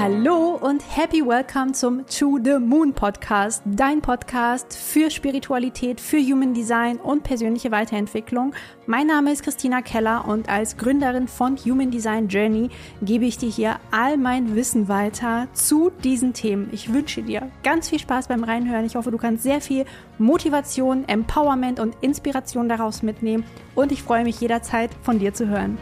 Hallo und happy welcome zum To the Moon Podcast, dein Podcast für Spiritualität, für Human Design und persönliche Weiterentwicklung. Mein Name ist Christina Keller und als Gründerin von Human Design Journey gebe ich dir hier all mein Wissen weiter zu diesen Themen. Ich wünsche dir ganz viel Spaß beim Reinhören. Ich hoffe, du kannst sehr viel Motivation, Empowerment und Inspiration daraus mitnehmen und ich freue mich jederzeit von dir zu hören.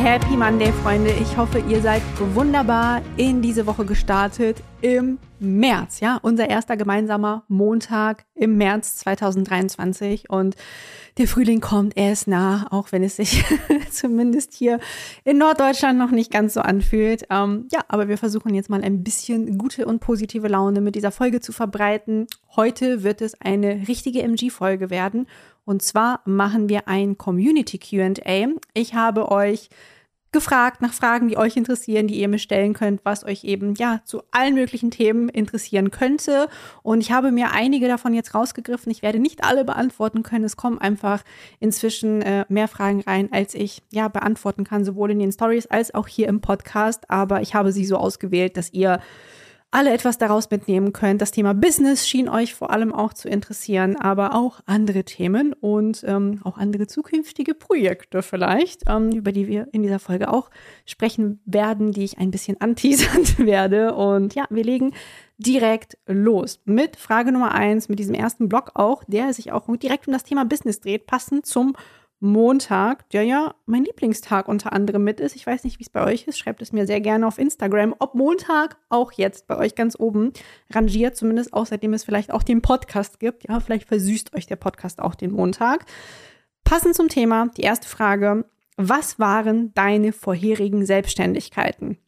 Happy Monday, Freunde. Ich hoffe, ihr seid wunderbar in diese Woche gestartet im März. Ja, unser erster gemeinsamer Montag im März 2023 und der Frühling kommt, er ist nah, auch wenn es sich zumindest hier in Norddeutschland noch nicht ganz so anfühlt. Ähm, ja, aber wir versuchen jetzt mal ein bisschen gute und positive Laune mit dieser Folge zu verbreiten. Heute wird es eine richtige MG-Folge werden und zwar machen wir ein Community QA. Ich habe euch gefragt nach Fragen, die euch interessieren, die ihr mir stellen könnt, was euch eben ja zu allen möglichen Themen interessieren könnte. Und ich habe mir einige davon jetzt rausgegriffen. Ich werde nicht alle beantworten können. Es kommen einfach inzwischen äh, mehr Fragen rein, als ich ja beantworten kann, sowohl in den Stories als auch hier im Podcast. Aber ich habe sie so ausgewählt, dass ihr alle etwas daraus mitnehmen könnt. Das Thema Business schien euch vor allem auch zu interessieren, aber auch andere Themen und ähm, auch andere zukünftige Projekte vielleicht, ähm, über die wir in dieser Folge auch sprechen werden, die ich ein bisschen anteasern werde. Und ja, wir legen direkt los mit Frage Nummer eins, mit diesem ersten Blog auch, der sich auch direkt um das Thema Business dreht, passend zum Montag, der ja mein Lieblingstag unter anderem mit ist. Ich weiß nicht, wie es bei euch ist. Schreibt es mir sehr gerne auf Instagram, ob Montag auch jetzt bei euch ganz oben rangiert, zumindest auch seitdem es vielleicht auch den Podcast gibt. Ja, vielleicht versüßt euch der Podcast auch den Montag. Passend zum Thema, die erste Frage. Was waren deine vorherigen Selbstständigkeiten?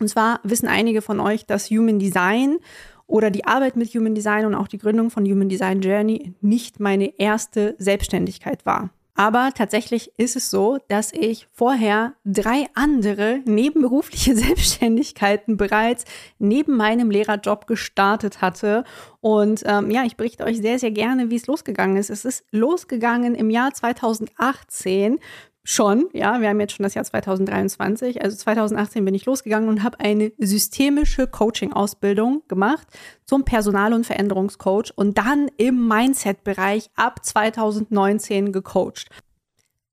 Und zwar wissen einige von euch, dass Human Design oder die Arbeit mit Human Design und auch die Gründung von Human Design Journey nicht meine erste Selbstständigkeit war. Aber tatsächlich ist es so, dass ich vorher drei andere nebenberufliche Selbstständigkeiten bereits neben meinem Lehrerjob gestartet hatte. Und ähm, ja, ich berichte euch sehr, sehr gerne, wie es losgegangen ist. Es ist losgegangen im Jahr 2018 schon, ja, wir haben jetzt schon das Jahr 2023, also 2018 bin ich losgegangen und habe eine systemische Coaching-Ausbildung gemacht zum Personal- und Veränderungscoach und dann im Mindset-Bereich ab 2019 gecoacht.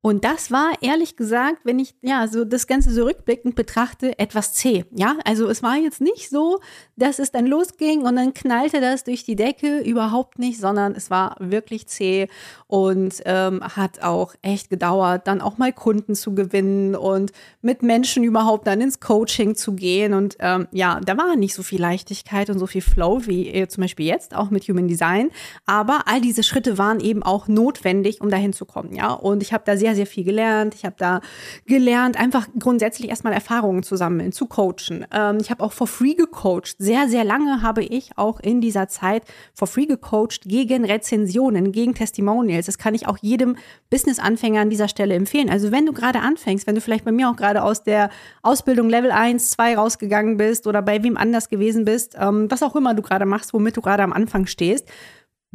Und das war ehrlich gesagt, wenn ich ja so das Ganze so rückblickend betrachte, etwas zäh. Ja, also es war jetzt nicht so, dass es dann losging und dann knallte das durch die Decke, überhaupt nicht, sondern es war wirklich zäh und ähm, hat auch echt gedauert, dann auch mal Kunden zu gewinnen und mit Menschen überhaupt dann ins Coaching zu gehen. Und ähm, ja, da war nicht so viel Leichtigkeit und so viel Flow wie äh, zum Beispiel jetzt auch mit Human Design. Aber all diese Schritte waren eben auch notwendig, um dahin zu kommen. Ja, und ich habe da sehr sehr, viel gelernt. Ich habe da gelernt, einfach grundsätzlich erstmal Erfahrungen zu sammeln, zu coachen. Ähm, ich habe auch for free gecoacht. Sehr, sehr lange habe ich auch in dieser Zeit for free gecoacht gegen Rezensionen, gegen Testimonials. Das kann ich auch jedem Business-Anfänger an dieser Stelle empfehlen. Also wenn du gerade anfängst, wenn du vielleicht bei mir auch gerade aus der Ausbildung Level 1, 2 rausgegangen bist oder bei wem anders gewesen bist, ähm, was auch immer du gerade machst, womit du gerade am Anfang stehst,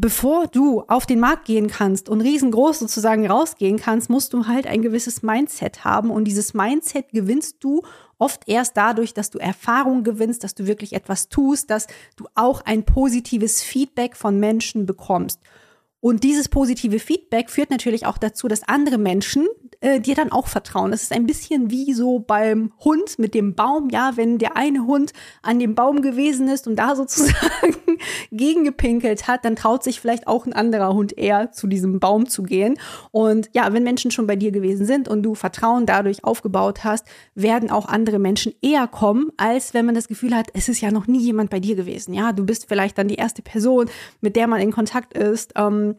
bevor du auf den Markt gehen kannst und riesengroß sozusagen rausgehen kannst, musst du halt ein gewisses Mindset haben. Und dieses Mindset gewinnst du oft erst dadurch, dass du Erfahrung gewinnst, dass du wirklich etwas tust, dass du auch ein positives Feedback von Menschen bekommst. Und dieses positive Feedback führt natürlich auch dazu, dass andere Menschen äh, dir dann auch vertrauen. Das ist ein bisschen wie so beim Hund mit dem Baum. Ja, wenn der eine Hund an dem Baum gewesen ist und da sozusagen gegengepinkelt hat, dann traut sich vielleicht auch ein anderer Hund eher zu diesem Baum zu gehen. Und ja, wenn Menschen schon bei dir gewesen sind und du Vertrauen dadurch aufgebaut hast, werden auch andere Menschen eher kommen, als wenn man das Gefühl hat, es ist ja noch nie jemand bei dir gewesen. Ja, du bist vielleicht dann die erste Person, mit der man in Kontakt ist. Ähm,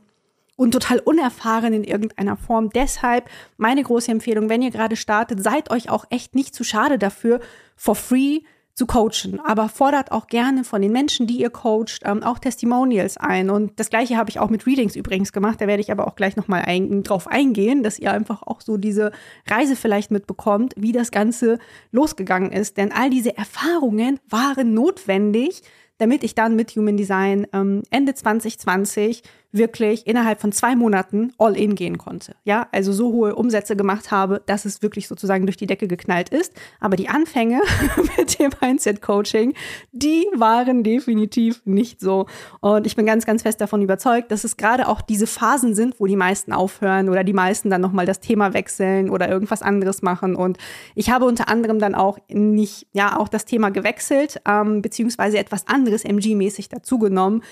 und total unerfahren in irgendeiner Form. Deshalb meine große Empfehlung, wenn ihr gerade startet, seid euch auch echt nicht zu schade dafür, for free zu coachen, aber fordert auch gerne von den Menschen, die ihr coacht, ähm, auch Testimonials ein. Und das gleiche habe ich auch mit Readings übrigens gemacht. Da werde ich aber auch gleich nochmal ein, drauf eingehen, dass ihr einfach auch so diese Reise vielleicht mitbekommt, wie das Ganze losgegangen ist. Denn all diese Erfahrungen waren notwendig, damit ich dann mit Human Design ähm, Ende 2020 wirklich innerhalb von zwei Monaten all in gehen konnte. Ja, also so hohe Umsätze gemacht habe, dass es wirklich sozusagen durch die Decke geknallt ist. Aber die Anfänge mit dem Mindset Coaching, die waren definitiv nicht so. Und ich bin ganz, ganz fest davon überzeugt, dass es gerade auch diese Phasen sind, wo die meisten aufhören oder die meisten dann nochmal das Thema wechseln oder irgendwas anderes machen. Und ich habe unter anderem dann auch nicht, ja, auch das Thema gewechselt, ähm, beziehungsweise etwas anderes MG-mäßig dazugenommen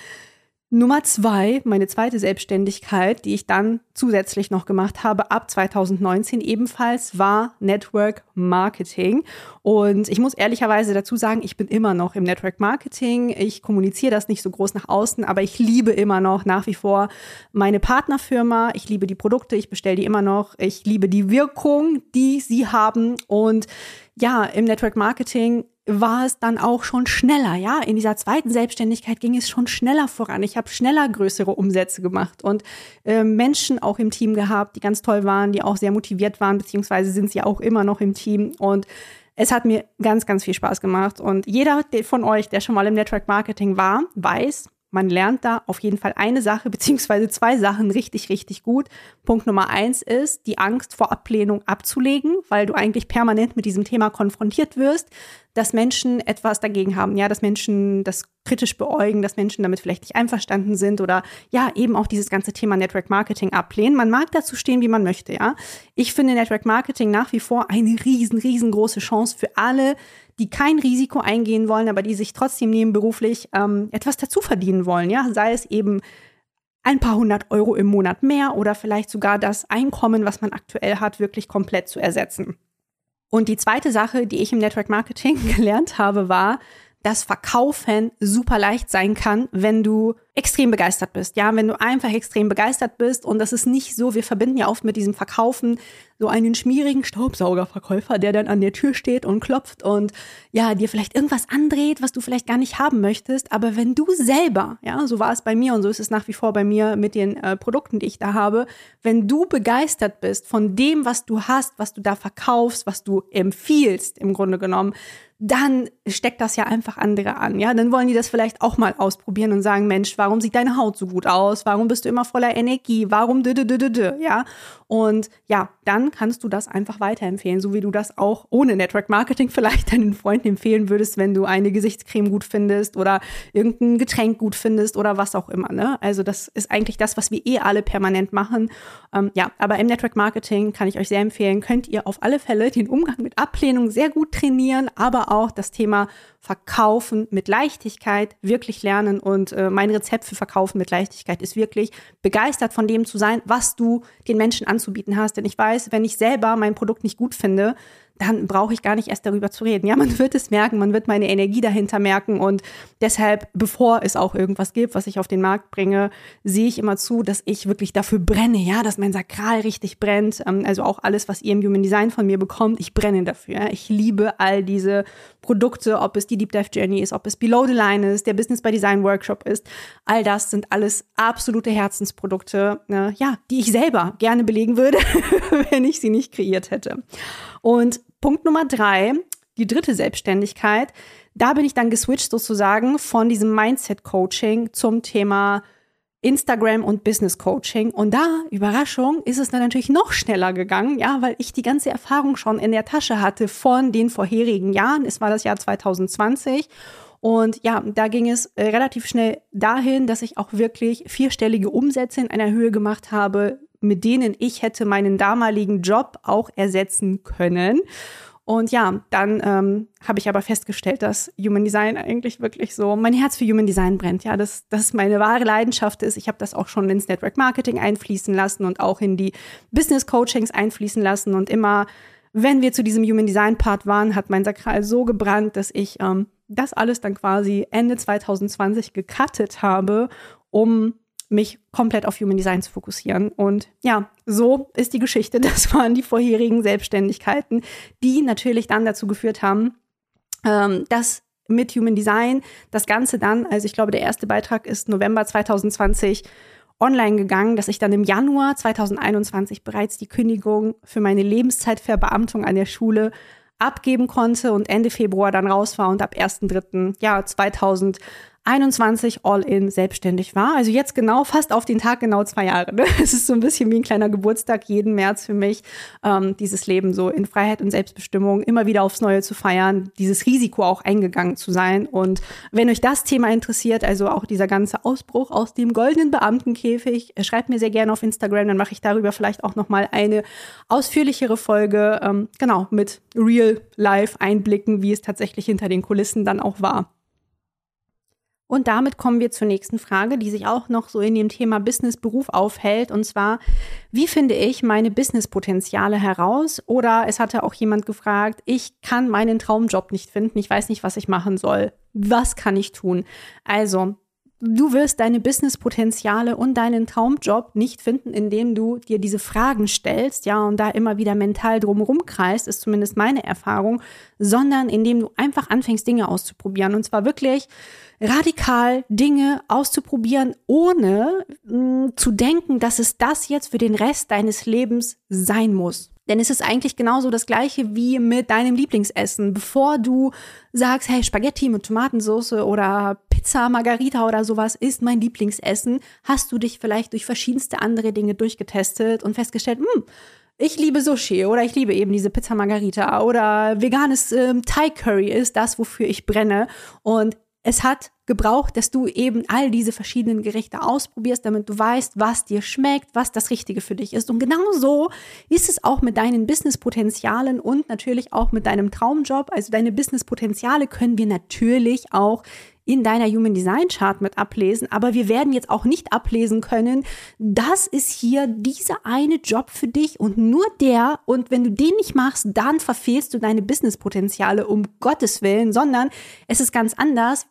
Nummer zwei, meine zweite Selbstständigkeit, die ich dann zusätzlich noch gemacht habe ab 2019 ebenfalls, war Network Marketing. Und ich muss ehrlicherweise dazu sagen, ich bin immer noch im Network Marketing. Ich kommuniziere das nicht so groß nach außen, aber ich liebe immer noch nach wie vor meine Partnerfirma. Ich liebe die Produkte, ich bestelle die immer noch. Ich liebe die Wirkung, die sie haben. Und ja, im Network Marketing war es dann auch schon schneller, ja. In dieser zweiten Selbstständigkeit ging es schon schneller voran. Ich habe schneller größere Umsätze gemacht und äh, Menschen auch im Team gehabt, die ganz toll waren, die auch sehr motiviert waren, beziehungsweise sind sie auch immer noch im Team und es hat mir ganz, ganz viel Spaß gemacht. Und jeder von euch, der schon mal im Network Marketing war, weiß, man lernt da auf jeden Fall eine Sache beziehungsweise zwei Sachen richtig, richtig gut. Punkt Nummer eins ist, die Angst vor Ablehnung abzulegen, weil du eigentlich permanent mit diesem Thema konfrontiert wirst, dass Menschen etwas dagegen haben, ja, dass Menschen das kritisch beäugen, dass Menschen damit vielleicht nicht einverstanden sind oder ja, eben auch dieses ganze Thema Network Marketing ablehnen. Man mag dazu stehen, wie man möchte, ja. Ich finde Network Marketing nach wie vor eine riesen, riesengroße Chance für alle, die kein Risiko eingehen wollen, aber die sich trotzdem nebenberuflich ähm, etwas dazu verdienen wollen, ja, sei es eben ein paar hundert Euro im Monat mehr oder vielleicht sogar das Einkommen, was man aktuell hat, wirklich komplett zu ersetzen. Und die zweite Sache, die ich im Network Marketing gelernt habe, war, dass Verkaufen super leicht sein kann, wenn du extrem begeistert bist. Ja, wenn du einfach extrem begeistert bist und das ist nicht so, wir verbinden ja oft mit diesem Verkaufen so einen schmierigen Staubsaugerverkäufer, der dann an der Tür steht und klopft und ja, dir vielleicht irgendwas andreht, was du vielleicht gar nicht haben möchtest, aber wenn du selber, ja, so war es bei mir und so ist es nach wie vor bei mir mit den äh, Produkten, die ich da habe, wenn du begeistert bist von dem, was du hast, was du da verkaufst, was du empfiehlst im Grunde genommen, dann steckt das ja einfach andere an. Ja, dann wollen die das vielleicht auch mal ausprobieren und sagen, Mensch, warum sieht deine Haut so gut aus? Warum bist du immer voller Energie? Warum dü, dü, dü, dü, ja? Und ja, dann kannst du das einfach weiterempfehlen, so wie du das auch ohne Network Marketing vielleicht deinen Freunden empfehlen würdest, wenn du eine Gesichtscreme gut findest oder irgendein Getränk gut findest oder was auch immer. Ne? Also das ist eigentlich das, was wir eh alle permanent machen. Ähm, ja, aber im Network Marketing kann ich euch sehr empfehlen, könnt ihr auf alle Fälle den Umgang mit Ablehnung sehr gut trainieren, aber auch das Thema Verkaufen mit Leichtigkeit wirklich lernen. Und äh, mein Rezept für Verkaufen mit Leichtigkeit ist wirklich begeistert von dem zu sein, was du den Menschen anzubieten hast. Denn ich weiß, wenn ich selber mein Produkt nicht gut finde, dann brauche ich gar nicht erst darüber zu reden. Ja, man wird es merken, man wird meine Energie dahinter merken und deshalb, bevor es auch irgendwas gibt, was ich auf den Markt bringe, sehe ich immer zu, dass ich wirklich dafür brenne, ja, dass mein Sakral richtig brennt. Ähm, also auch alles, was ihr im Human Design von mir bekommt, ich brenne dafür. Ich liebe all diese Produkte, ob es die Deep Dive Journey ist, ob es Below the Line ist, der Business by Design Workshop ist. All das sind alles absolute Herzensprodukte, äh, ja, die ich selber gerne belegen würde, wenn ich sie nicht kreiert hätte. Und Punkt Nummer drei, die dritte Selbstständigkeit, da bin ich dann geswitcht sozusagen von diesem Mindset-Coaching zum Thema Instagram und Business Coaching. Und da, Überraschung, ist es dann natürlich noch schneller gegangen, ja, weil ich die ganze Erfahrung schon in der Tasche hatte von den vorherigen Jahren. Es war das Jahr 2020. Und ja, da ging es äh, relativ schnell dahin, dass ich auch wirklich vierstellige Umsätze in einer Höhe gemacht habe, mit denen ich hätte meinen damaligen Job auch ersetzen können. Und ja, dann ähm, habe ich aber festgestellt, dass Human Design eigentlich wirklich so mein Herz für Human Design brennt. Ja, dass das meine wahre Leidenschaft ist. Ich habe das auch schon ins Network Marketing einfließen lassen und auch in die Business Coachings einfließen lassen. Und immer, wenn wir zu diesem Human Design Part waren, hat mein Sakral so gebrannt, dass ich ähm, das alles dann quasi Ende 2020 gecuttet habe, um mich komplett auf Human Design zu fokussieren. Und ja, so ist die Geschichte. Das waren die vorherigen Selbstständigkeiten, die natürlich dann dazu geführt haben, ähm, dass mit Human Design das Ganze dann, also ich glaube, der erste Beitrag ist November 2020 online gegangen, dass ich dann im Januar 2021 bereits die Kündigung für meine Lebenszeitverbeamtung an der Schule abgeben konnte und Ende Februar dann raus war und ab 1.3. Ja, 2021 21 all-in selbstständig war. Also jetzt genau, fast auf den Tag genau zwei Jahre. Ne? Es ist so ein bisschen wie ein kleiner Geburtstag jeden März für mich, ähm, dieses Leben so in Freiheit und Selbstbestimmung immer wieder aufs Neue zu feiern, dieses Risiko auch eingegangen zu sein. Und wenn euch das Thema interessiert, also auch dieser ganze Ausbruch aus dem goldenen Beamtenkäfig, äh, schreibt mir sehr gerne auf Instagram, dann mache ich darüber vielleicht auch nochmal eine ausführlichere Folge, ähm, genau, mit Real-Life-Einblicken, wie es tatsächlich hinter den Kulissen dann auch war. Und damit kommen wir zur nächsten Frage, die sich auch noch so in dem Thema Business-Beruf aufhält. Und zwar, wie finde ich meine Business-Potenziale heraus? Oder es hatte auch jemand gefragt, ich kann meinen Traumjob nicht finden, ich weiß nicht, was ich machen soll. Was kann ich tun? Also, du wirst deine Business-Potenziale und deinen Traumjob nicht finden, indem du dir diese Fragen stellst, ja, und da immer wieder mental drumherum kreist, ist zumindest meine Erfahrung, sondern indem du einfach anfängst, Dinge auszuprobieren. Und zwar wirklich radikal Dinge auszuprobieren, ohne mh, mm, zu denken, dass es das jetzt für den Rest deines Lebens sein muss. Denn es ist eigentlich genauso das gleiche wie mit deinem Lieblingsessen. Bevor du sagst, hey, Spaghetti mit Tomatensauce oder Pizza Margarita oder sowas ist mein Lieblingsessen, hast du dich vielleicht durch verschiedenste andere Dinge durchgetestet und festgestellt, hm, ich liebe Sushi oder ich liebe eben diese Pizza Margarita oder veganes ähm, Thai Curry ist das, wofür ich brenne. Und es hat gebraucht, dass du eben all diese verschiedenen Gerichte ausprobierst, damit du weißt, was dir schmeckt, was das Richtige für dich ist. Und genau so ist es auch mit deinen Business-Potenzialen und natürlich auch mit deinem Traumjob. Also deine Business-Potenziale können wir natürlich auch in deiner Human Design Chart mit ablesen, aber wir werden jetzt auch nicht ablesen können, das ist hier dieser eine Job für dich und nur der und wenn du den nicht machst, dann verfehlst du deine Business-Potenziale um Gottes Willen, sondern es ist ganz anders.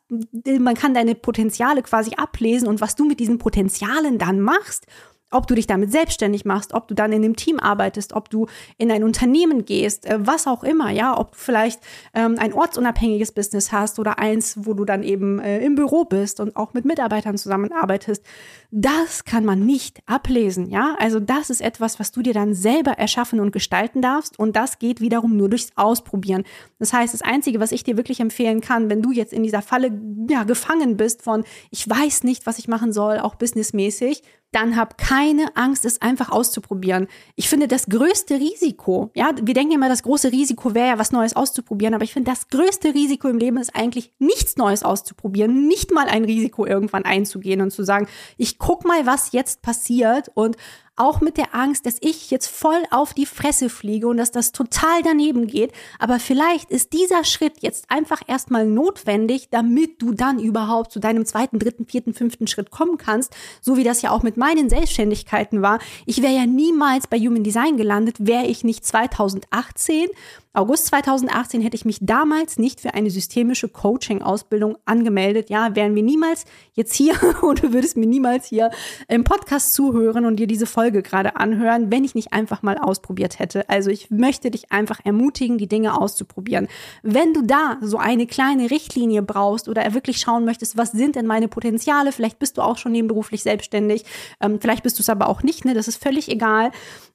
Man kann deine Potenziale quasi ablesen und was du mit diesen Potenzialen dann machst ob du dich damit selbstständig machst, ob du dann in einem Team arbeitest, ob du in ein Unternehmen gehst, äh, was auch immer, ja, ob du vielleicht ähm, ein ortsunabhängiges Business hast oder eins, wo du dann eben äh, im Büro bist und auch mit Mitarbeitern zusammenarbeitest, das kann man nicht ablesen, ja. Also das ist etwas, was du dir dann selber erschaffen und gestalten darfst und das geht wiederum nur durchs Ausprobieren. Das heißt, das Einzige, was ich dir wirklich empfehlen kann, wenn du jetzt in dieser Falle ja gefangen bist von ich weiß nicht, was ich machen soll, auch businessmäßig, dann hab keine Angst, es einfach auszuprobieren. Ich finde, das größte Risiko, ja, wir denken immer, das große Risiko wäre ja, was Neues auszuprobieren, aber ich finde, das größte Risiko im Leben ist eigentlich, nichts Neues auszuprobieren, nicht mal ein Risiko irgendwann einzugehen und zu sagen, ich guck mal, was jetzt passiert und auch mit der Angst, dass ich jetzt voll auf die Fresse fliege und dass das total daneben geht. Aber vielleicht ist dieser Schritt jetzt einfach erstmal notwendig, damit du dann überhaupt zu deinem zweiten, dritten, vierten, fünften Schritt kommen kannst. So wie das ja auch mit meinen Selbstständigkeiten war. Ich wäre ja niemals bei Human Design gelandet, wäre ich nicht 2018 August 2018 hätte ich mich damals nicht für eine systemische Coaching-Ausbildung angemeldet. Ja, wären wir niemals jetzt hier und du würdest mir niemals hier im Podcast zuhören und dir diese Folge gerade anhören, wenn ich nicht einfach mal ausprobiert hätte. Also ich möchte dich einfach ermutigen, die Dinge auszuprobieren. Wenn du da so eine kleine Richtlinie brauchst oder wirklich schauen möchtest, was sind denn meine Potenziale, vielleicht bist du auch schon nebenberuflich selbstständig, ähm, vielleicht bist du es aber auch nicht, ne? Das ist völlig egal.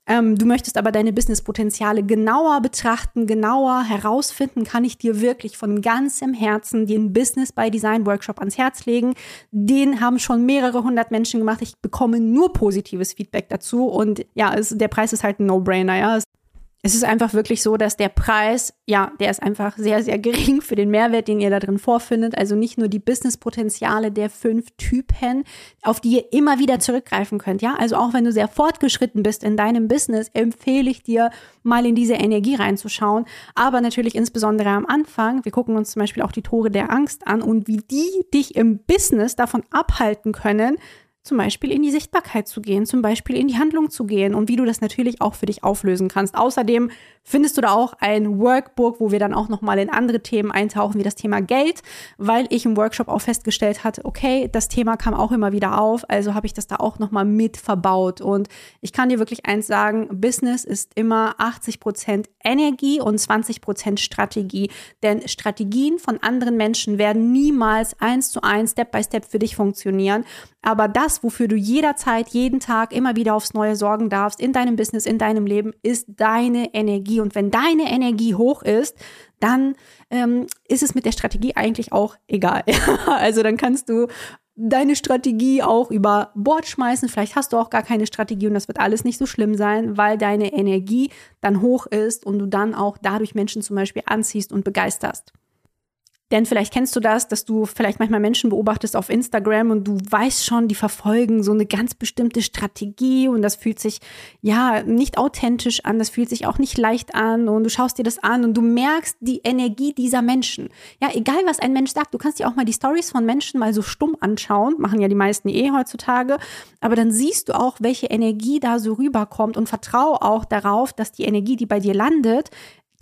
Ähm, du möchtest aber deine Business-Potenziale genauer betrachten, genauer herausfinden, kann ich dir wirklich von ganzem Herzen den Business by Design Workshop ans Herz legen. Den haben schon mehrere hundert Menschen gemacht. Ich bekomme nur positives Feedback dazu und ja, es, der Preis ist halt ein No-Brainer. Ja, es ist einfach wirklich so, dass der Preis, ja, der ist einfach sehr, sehr gering für den Mehrwert, den ihr da drin vorfindet. Also nicht nur die Businesspotenziale der fünf Typen, auf die ihr immer wieder zurückgreifen könnt. Ja, also auch wenn du sehr fortgeschritten bist in deinem Business, empfehle ich dir, mal in diese Energie reinzuschauen. Aber natürlich insbesondere am Anfang. Wir gucken uns zum Beispiel auch die Tore der Angst an und wie die dich im Business davon abhalten können, zum Beispiel in die Sichtbarkeit zu gehen, zum Beispiel in die Handlung zu gehen und wie du das natürlich auch für dich auflösen kannst. Außerdem findest du da auch ein Workbook, wo wir dann auch nochmal in andere Themen eintauchen, wie das Thema Geld, weil ich im Workshop auch festgestellt hatte, okay, das Thema kam auch immer wieder auf, also habe ich das da auch nochmal mit verbaut. Und ich kann dir wirklich eins sagen, Business ist immer 80 Prozent Energie und 20 Prozent Strategie. Denn Strategien von anderen Menschen werden niemals eins zu eins, Step by Step für dich funktionieren. Aber das, wofür du jederzeit, jeden Tag immer wieder aufs Neue sorgen darfst, in deinem Business, in deinem Leben, ist deine Energie. Und wenn deine Energie hoch ist, dann ähm, ist es mit der Strategie eigentlich auch egal. also dann kannst du deine Strategie auch über Bord schmeißen. Vielleicht hast du auch gar keine Strategie und das wird alles nicht so schlimm sein, weil deine Energie dann hoch ist und du dann auch dadurch Menschen zum Beispiel anziehst und begeisterst. Denn vielleicht kennst du das, dass du vielleicht manchmal Menschen beobachtest auf Instagram und du weißt schon, die verfolgen so eine ganz bestimmte Strategie und das fühlt sich ja nicht authentisch an, das fühlt sich auch nicht leicht an und du schaust dir das an und du merkst die Energie dieser Menschen. Ja, egal was ein Mensch sagt, du kannst dir auch mal die Stories von Menschen mal so stumm anschauen, machen ja die meisten eh heutzutage, aber dann siehst du auch, welche Energie da so rüberkommt und vertrau auch darauf, dass die Energie, die bei dir landet,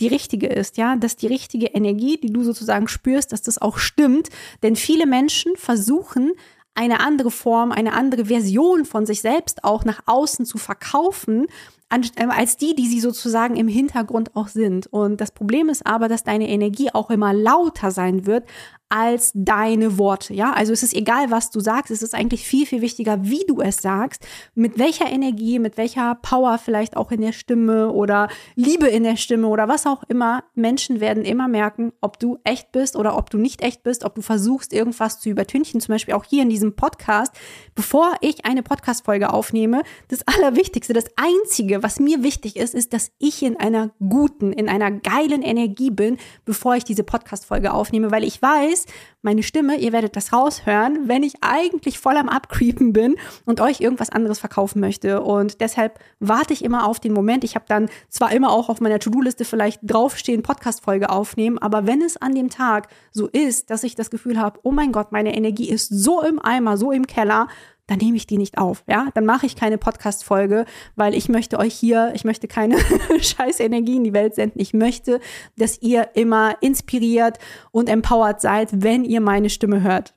die richtige ist, ja, dass die richtige Energie, die du sozusagen spürst, dass das auch stimmt. Denn viele Menschen versuchen, eine andere Form, eine andere Version von sich selbst auch nach außen zu verkaufen, äh, als die, die sie sozusagen im Hintergrund auch sind. Und das Problem ist aber, dass deine Energie auch immer lauter sein wird als deine Worte. Ja, also es ist egal, was du sagst. Es ist eigentlich viel, viel wichtiger, wie du es sagst, mit welcher Energie, mit welcher Power vielleicht auch in der Stimme oder Liebe in der Stimme oder was auch immer. Menschen werden immer merken, ob du echt bist oder ob du nicht echt bist, ob du versuchst, irgendwas zu übertünchen. Zum Beispiel auch hier in diesem Podcast. Bevor ich eine Podcast-Folge aufnehme, das Allerwichtigste, das Einzige, was mir wichtig ist, ist, dass ich in einer guten, in einer geilen Energie bin, bevor ich diese Podcast-Folge aufnehme, weil ich weiß, ist, meine Stimme, ihr werdet das raushören, wenn ich eigentlich voll am Abcreepen bin und euch irgendwas anderes verkaufen möchte. Und deshalb warte ich immer auf den Moment. Ich habe dann zwar immer auch auf meiner To-Do-Liste vielleicht draufstehen, Podcast-Folge aufnehmen, aber wenn es an dem Tag so ist, dass ich das Gefühl habe, oh mein Gott, meine Energie ist so im Eimer, so im Keller, dann nehme ich die nicht auf, ja? Dann mache ich keine Podcast-Folge, weil ich möchte euch hier, ich möchte keine scheiß Energie in die Welt senden. Ich möchte, dass ihr immer inspiriert und empowered seid, wenn ihr meine Stimme hört.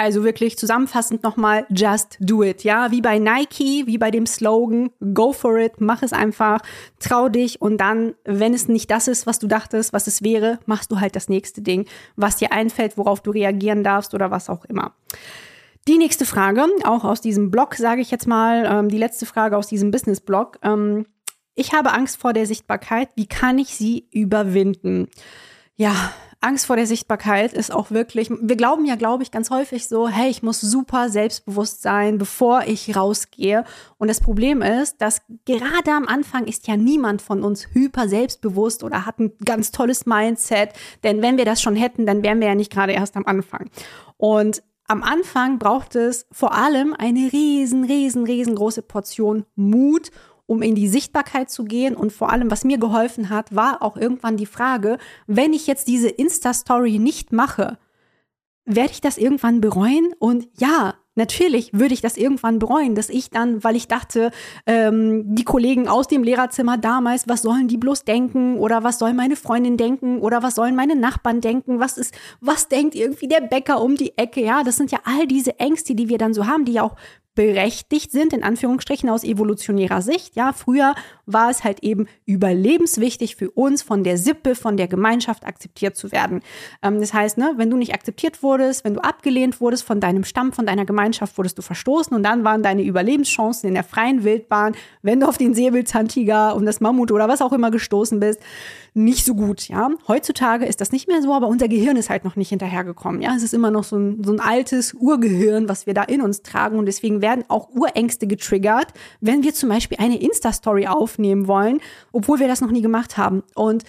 Also wirklich zusammenfassend nochmal, just do it. Ja, wie bei Nike, wie bei dem Slogan, go for it, mach es einfach, trau dich und dann, wenn es nicht das ist, was du dachtest, was es wäre, machst du halt das nächste Ding, was dir einfällt, worauf du reagieren darfst oder was auch immer. Die nächste Frage, auch aus diesem Blog, sage ich jetzt mal, ähm, die letzte Frage aus diesem Business-Blog. Ähm, ich habe Angst vor der Sichtbarkeit. Wie kann ich sie überwinden? Ja, Angst vor der Sichtbarkeit ist auch wirklich, wir glauben ja, glaube ich, ganz häufig so, hey, ich muss super selbstbewusst sein, bevor ich rausgehe. Und das Problem ist, dass gerade am Anfang ist ja niemand von uns hyper selbstbewusst oder hat ein ganz tolles Mindset. Denn wenn wir das schon hätten, dann wären wir ja nicht gerade erst am Anfang. Und am Anfang braucht es vor allem eine riesen, riesen, riesengroße Portion Mut, um in die Sichtbarkeit zu gehen. Und vor allem, was mir geholfen hat, war auch irgendwann die Frage, wenn ich jetzt diese Insta-Story nicht mache, werde ich das irgendwann bereuen? Und ja, Natürlich würde ich das irgendwann bereuen, dass ich dann, weil ich dachte, ähm, die Kollegen aus dem Lehrerzimmer damals, was sollen die bloß denken oder was soll meine Freundin denken oder was sollen meine Nachbarn denken, was ist, was denkt irgendwie der Bäcker um die Ecke, ja, das sind ja all diese Ängste, die wir dann so haben, die ja auch berechtigt sind, in Anführungsstrichen aus evolutionärer Sicht. Ja, früher war es halt eben überlebenswichtig für uns, von der Sippe, von der Gemeinschaft akzeptiert zu werden. Ähm, das heißt, ne, wenn du nicht akzeptiert wurdest, wenn du abgelehnt wurdest von deinem Stamm, von deiner Gemeinschaft, wurdest du verstoßen und dann waren deine Überlebenschancen in der freien Wildbahn, wenn du auf den Säbelzahntiger und das Mammut oder was auch immer gestoßen bist, nicht so gut, ja. Heutzutage ist das nicht mehr so, aber unser Gehirn ist halt noch nicht hinterhergekommen, ja. Es ist immer noch so ein, so ein altes Urgehirn, was wir da in uns tragen und deswegen werden auch Urängste getriggert, wenn wir zum Beispiel eine Insta-Story aufnehmen wollen, obwohl wir das noch nie gemacht haben. Und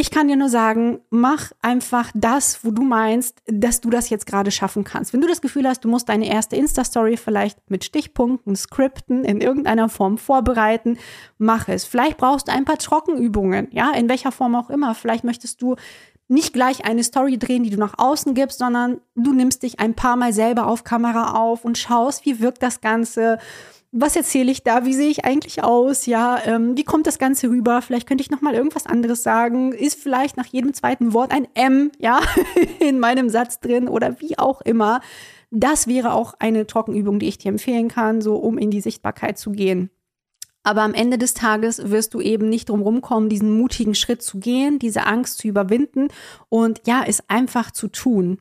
ich kann dir nur sagen, mach einfach das, wo du meinst, dass du das jetzt gerade schaffen kannst. Wenn du das Gefühl hast, du musst deine erste Insta-Story vielleicht mit Stichpunkten, Skripten in irgendeiner Form vorbereiten, mach es. Vielleicht brauchst du ein paar Trockenübungen, ja, in welcher Form auch immer. Vielleicht möchtest du nicht gleich eine Story drehen, die du nach außen gibst, sondern du nimmst dich ein paar Mal selber auf Kamera auf und schaust, wie wirkt das Ganze was erzähle ich da? Wie sehe ich eigentlich aus? Ja, ähm, wie kommt das Ganze rüber? Vielleicht könnte ich noch mal irgendwas anderes sagen. Ist vielleicht nach jedem zweiten Wort ein M, ja, in meinem Satz drin oder wie auch immer. Das wäre auch eine Trockenübung, die ich dir empfehlen kann, so um in die Sichtbarkeit zu gehen. Aber am Ende des Tages wirst du eben nicht drum rumkommen, diesen mutigen Schritt zu gehen, diese Angst zu überwinden und ja, es einfach zu tun.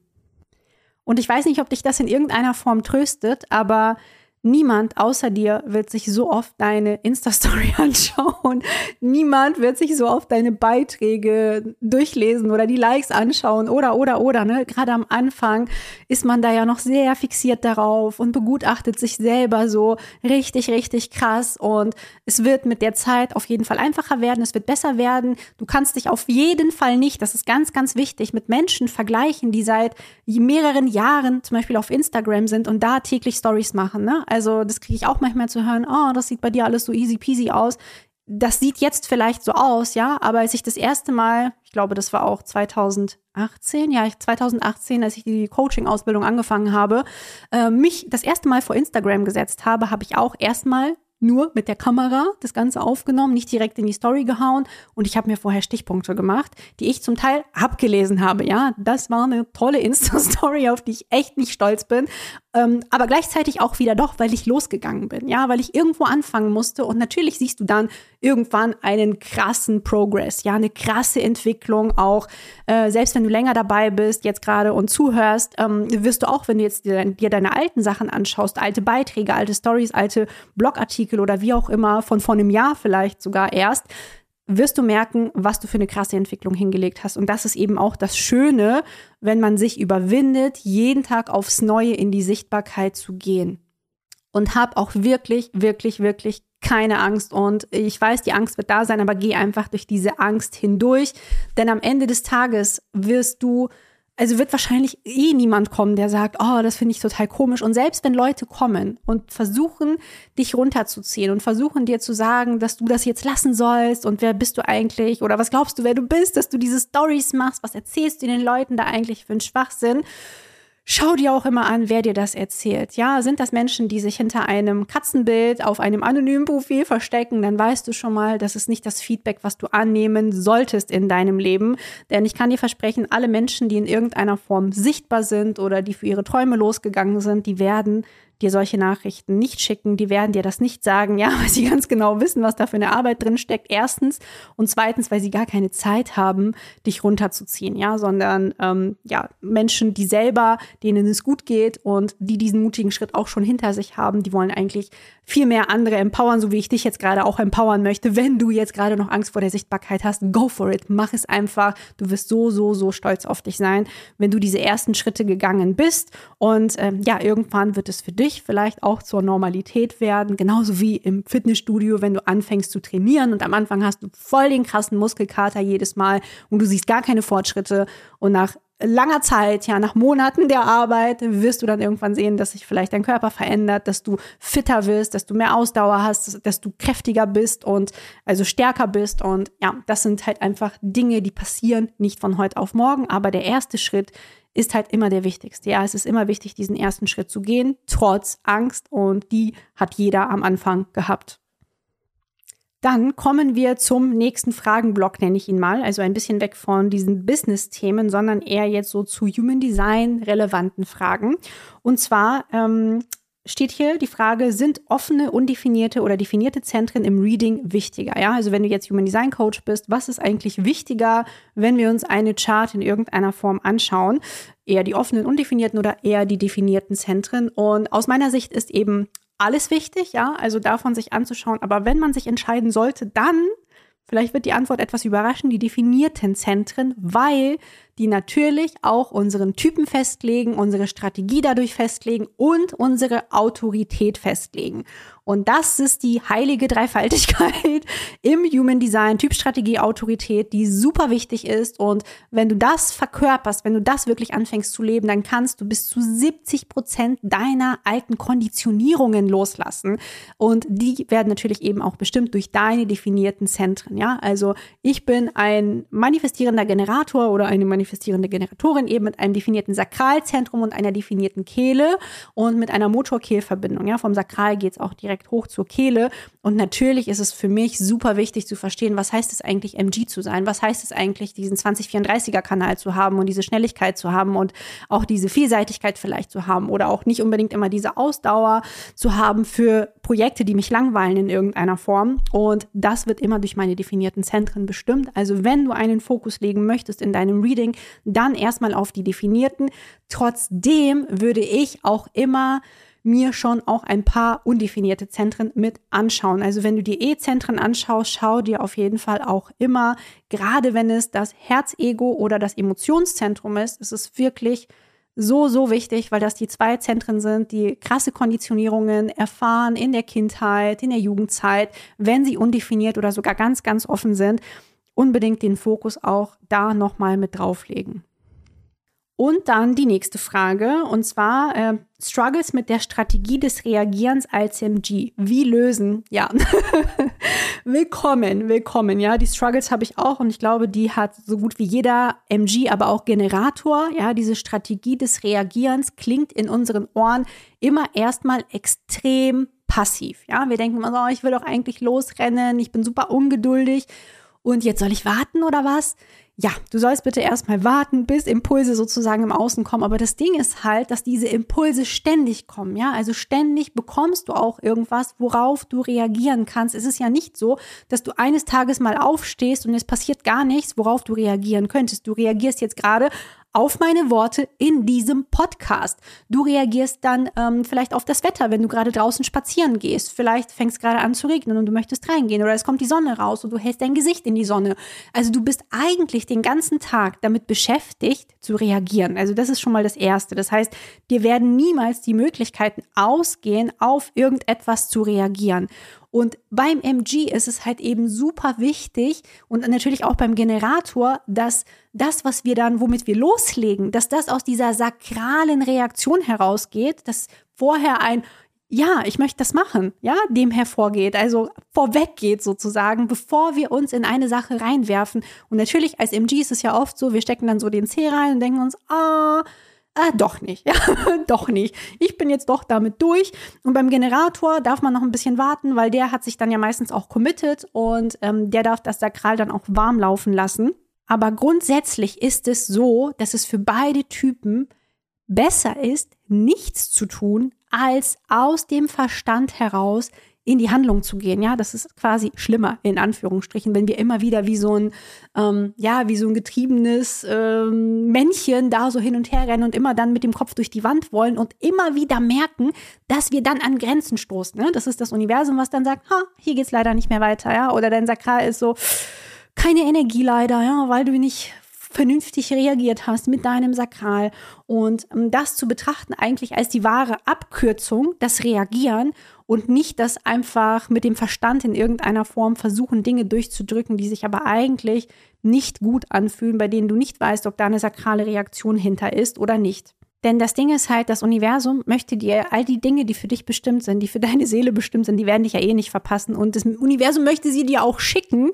Und ich weiß nicht, ob dich das in irgendeiner Form tröstet, aber Niemand außer dir wird sich so oft deine Insta-Story anschauen. Niemand wird sich so oft deine Beiträge durchlesen oder die Likes anschauen oder, oder, oder. Ne? Gerade am Anfang ist man da ja noch sehr fixiert darauf und begutachtet sich selber so richtig, richtig krass. Und es wird mit der Zeit auf jeden Fall einfacher werden. Es wird besser werden. Du kannst dich auf jeden Fall nicht, das ist ganz, ganz wichtig, mit Menschen vergleichen, die seit mehreren Jahren zum Beispiel auf Instagram sind und da täglich Stories machen. Ne? Also das kriege ich auch manchmal zu hören, oh, das sieht bei dir alles so easy peasy aus. Das sieht jetzt vielleicht so aus, ja, aber als ich das erste Mal, ich glaube, das war auch 2018, ja, 2018, als ich die Coaching-Ausbildung angefangen habe, äh, mich das erste Mal vor Instagram gesetzt habe, habe ich auch erstmal nur mit der Kamera das Ganze aufgenommen, nicht direkt in die Story gehauen und ich habe mir vorher Stichpunkte gemacht, die ich zum Teil abgelesen habe. Ja, das war eine tolle Insta-Story, auf die ich echt nicht stolz bin, ähm, aber gleichzeitig auch wieder doch, weil ich losgegangen bin. Ja, weil ich irgendwo anfangen musste und natürlich siehst du dann irgendwann einen krassen Progress, ja, eine krasse Entwicklung auch. Äh, selbst wenn du länger dabei bist, jetzt gerade und zuhörst, ähm, wirst du auch, wenn du jetzt dir, dir deine alten Sachen anschaust, alte Beiträge, alte Stories, alte Blogartikel oder wie auch immer, von vor einem Jahr vielleicht sogar erst, wirst du merken, was du für eine krasse Entwicklung hingelegt hast. Und das ist eben auch das Schöne, wenn man sich überwindet, jeden Tag aufs Neue in die Sichtbarkeit zu gehen. Und hab auch wirklich, wirklich, wirklich keine Angst. Und ich weiß, die Angst wird da sein, aber geh einfach durch diese Angst hindurch. Denn am Ende des Tages wirst du also wird wahrscheinlich eh niemand kommen, der sagt, oh, das finde ich total komisch. Und selbst wenn Leute kommen und versuchen, dich runterzuziehen und versuchen dir zu sagen, dass du das jetzt lassen sollst und wer bist du eigentlich oder was glaubst du, wer du bist, dass du diese Stories machst, was erzählst du den Leuten da eigentlich für einen Schwachsinn? Schau dir auch immer an, wer dir das erzählt. Ja, sind das Menschen, die sich hinter einem Katzenbild auf einem anonymen Profil verstecken, dann weißt du schon mal, das ist nicht das Feedback, was du annehmen solltest in deinem Leben. Denn ich kann dir versprechen, alle Menschen, die in irgendeiner Form sichtbar sind oder die für ihre Träume losgegangen sind, die werden dir solche Nachrichten nicht schicken, die werden dir das nicht sagen, ja, weil sie ganz genau wissen, was da für eine Arbeit drin steckt. Erstens und zweitens, weil sie gar keine Zeit haben, dich runterzuziehen, ja, sondern ähm, ja Menschen, die selber, denen es gut geht und die diesen mutigen Schritt auch schon hinter sich haben, die wollen eigentlich viel mehr andere empowern, so wie ich dich jetzt gerade auch empowern möchte. Wenn du jetzt gerade noch Angst vor der Sichtbarkeit hast, go for it, mach es einfach. Du wirst so, so, so stolz auf dich sein, wenn du diese ersten Schritte gegangen bist und ähm, ja, irgendwann wird es für dich dich vielleicht auch zur Normalität werden, genauso wie im Fitnessstudio, wenn du anfängst zu trainieren und am Anfang hast du voll den krassen Muskelkater jedes Mal und du siehst gar keine Fortschritte und nach langer Zeit, ja, nach Monaten der Arbeit, wirst du dann irgendwann sehen, dass sich vielleicht dein Körper verändert, dass du fitter wirst, dass du mehr Ausdauer hast, dass du kräftiger bist und also stärker bist. Und ja, das sind halt einfach Dinge, die passieren nicht von heute auf morgen. Aber der erste Schritt ist halt immer der wichtigste. Ja, es ist immer wichtig, diesen ersten Schritt zu gehen, trotz Angst. Und die hat jeder am Anfang gehabt. Dann kommen wir zum nächsten Fragenblock, nenne ich ihn mal. Also ein bisschen weg von diesen Business-Themen, sondern eher jetzt so zu Human Design relevanten Fragen. Und zwar ähm, steht hier die Frage, sind offene, undefinierte oder definierte Zentren im Reading wichtiger? Ja, also wenn du jetzt Human Design Coach bist, was ist eigentlich wichtiger, wenn wir uns eine Chart in irgendeiner Form anschauen? Eher die offenen, undefinierten oder eher die definierten Zentren? Und aus meiner Sicht ist eben alles wichtig, ja, also davon sich anzuschauen. Aber wenn man sich entscheiden sollte, dann Vielleicht wird die Antwort etwas überraschen, die definierten Zentren, weil die natürlich auch unseren Typen festlegen, unsere Strategie dadurch festlegen und unsere Autorität festlegen. Und das ist die heilige Dreifaltigkeit im Human Design, Typstrategie, Autorität, die super wichtig ist. Und wenn du das verkörperst, wenn du das wirklich anfängst zu leben, dann kannst du bis zu 70 Prozent deiner alten Konditionierungen loslassen. Und die werden natürlich eben auch bestimmt durch deine definierten Zentren. Ja, also ich bin ein manifestierender Generator oder eine manifestierende Generatorin eben mit einem definierten Sakralzentrum und einer definierten Kehle und mit einer Motorkehlverbindung. Ja, vom Sakral geht es auch direkt direkt hoch zur Kehle. Und natürlich ist es für mich super wichtig zu verstehen, was heißt es eigentlich, MG zu sein? Was heißt es eigentlich, diesen 2034er Kanal zu haben und diese Schnelligkeit zu haben und auch diese Vielseitigkeit vielleicht zu haben oder auch nicht unbedingt immer diese Ausdauer zu haben für Projekte, die mich langweilen in irgendeiner Form. Und das wird immer durch meine definierten Zentren bestimmt. Also wenn du einen Fokus legen möchtest in deinem Reading, dann erstmal auf die definierten. Trotzdem würde ich auch immer mir schon auch ein paar undefinierte Zentren mit anschauen. Also wenn du die E-Zentren anschaust, schau dir auf jeden Fall auch immer, gerade wenn es das Herzego oder das Emotionszentrum ist, ist es wirklich so, so wichtig, weil das die zwei Zentren sind, die krasse Konditionierungen erfahren in der Kindheit, in der Jugendzeit, wenn sie undefiniert oder sogar ganz, ganz offen sind, unbedingt den Fokus auch da nochmal mit drauflegen. Und dann die nächste Frage, und zwar äh, Struggles mit der Strategie des Reagierens als MG. Wie lösen? Ja, willkommen, willkommen. Ja, die Struggles habe ich auch und ich glaube, die hat so gut wie jeder MG, aber auch Generator. Ja, diese Strategie des Reagierens klingt in unseren Ohren immer erstmal extrem passiv. Ja, wir denken immer so, oh, ich will doch eigentlich losrennen, ich bin super ungeduldig und jetzt soll ich warten oder was? Ja, du sollst bitte erstmal warten, bis Impulse sozusagen im Außen kommen. Aber das Ding ist halt, dass diese Impulse ständig kommen, ja. Also ständig bekommst du auch irgendwas, worauf du reagieren kannst. Es ist ja nicht so, dass du eines Tages mal aufstehst und es passiert gar nichts, worauf du reagieren könntest. Du reagierst jetzt gerade auf meine Worte in diesem Podcast. Du reagierst dann ähm, vielleicht auf das Wetter, wenn du gerade draußen spazieren gehst. Vielleicht fängt es gerade an zu regnen und du möchtest reingehen oder es kommt die Sonne raus und du hältst dein Gesicht in die Sonne. Also du bist eigentlich den ganzen Tag damit beschäftigt zu reagieren. Also das ist schon mal das Erste. Das heißt, dir werden niemals die Möglichkeiten ausgehen, auf irgendetwas zu reagieren. Und beim MG ist es halt eben super wichtig und natürlich auch beim Generator, dass das, was wir dann, womit wir loslegen, dass das aus dieser sakralen Reaktion herausgeht, dass vorher ein ja, ich möchte das machen, ja, dem hervorgeht, also vorweggeht sozusagen, bevor wir uns in eine Sache reinwerfen. Und natürlich als MG ist es ja oft so, wir stecken dann so den C rein und denken uns, ah, ah, doch nicht, ja, doch nicht. Ich bin jetzt doch damit durch. Und beim Generator darf man noch ein bisschen warten, weil der hat sich dann ja meistens auch committed und ähm, der darf das Sakral dann auch warm laufen lassen. Aber grundsätzlich ist es so, dass es für beide Typen besser ist, nichts zu tun, als aus dem Verstand heraus in die Handlung zu gehen. Ja, das ist quasi schlimmer, in Anführungsstrichen, wenn wir immer wieder wie so ein, ähm, ja, wie so ein getriebenes ähm, Männchen da so hin und her rennen und immer dann mit dem Kopf durch die Wand wollen und immer wieder merken, dass wir dann an Grenzen stoßen. Ne? Das ist das Universum, was dann sagt, ha, hier geht's leider nicht mehr weiter, ja, oder dein Sakral ist so, keine Energie leider, ja, weil du nicht vernünftig reagiert hast mit deinem Sakral und ähm, das zu betrachten eigentlich als die wahre Abkürzung, das Reagieren und nicht das einfach mit dem Verstand in irgendeiner Form versuchen, Dinge durchzudrücken, die sich aber eigentlich nicht gut anfühlen, bei denen du nicht weißt, ob da eine sakrale Reaktion hinter ist oder nicht. Denn das Ding ist halt, das Universum möchte dir all die Dinge, die für dich bestimmt sind, die für deine Seele bestimmt sind, die werden dich ja eh nicht verpassen. Und das Universum möchte sie dir auch schicken.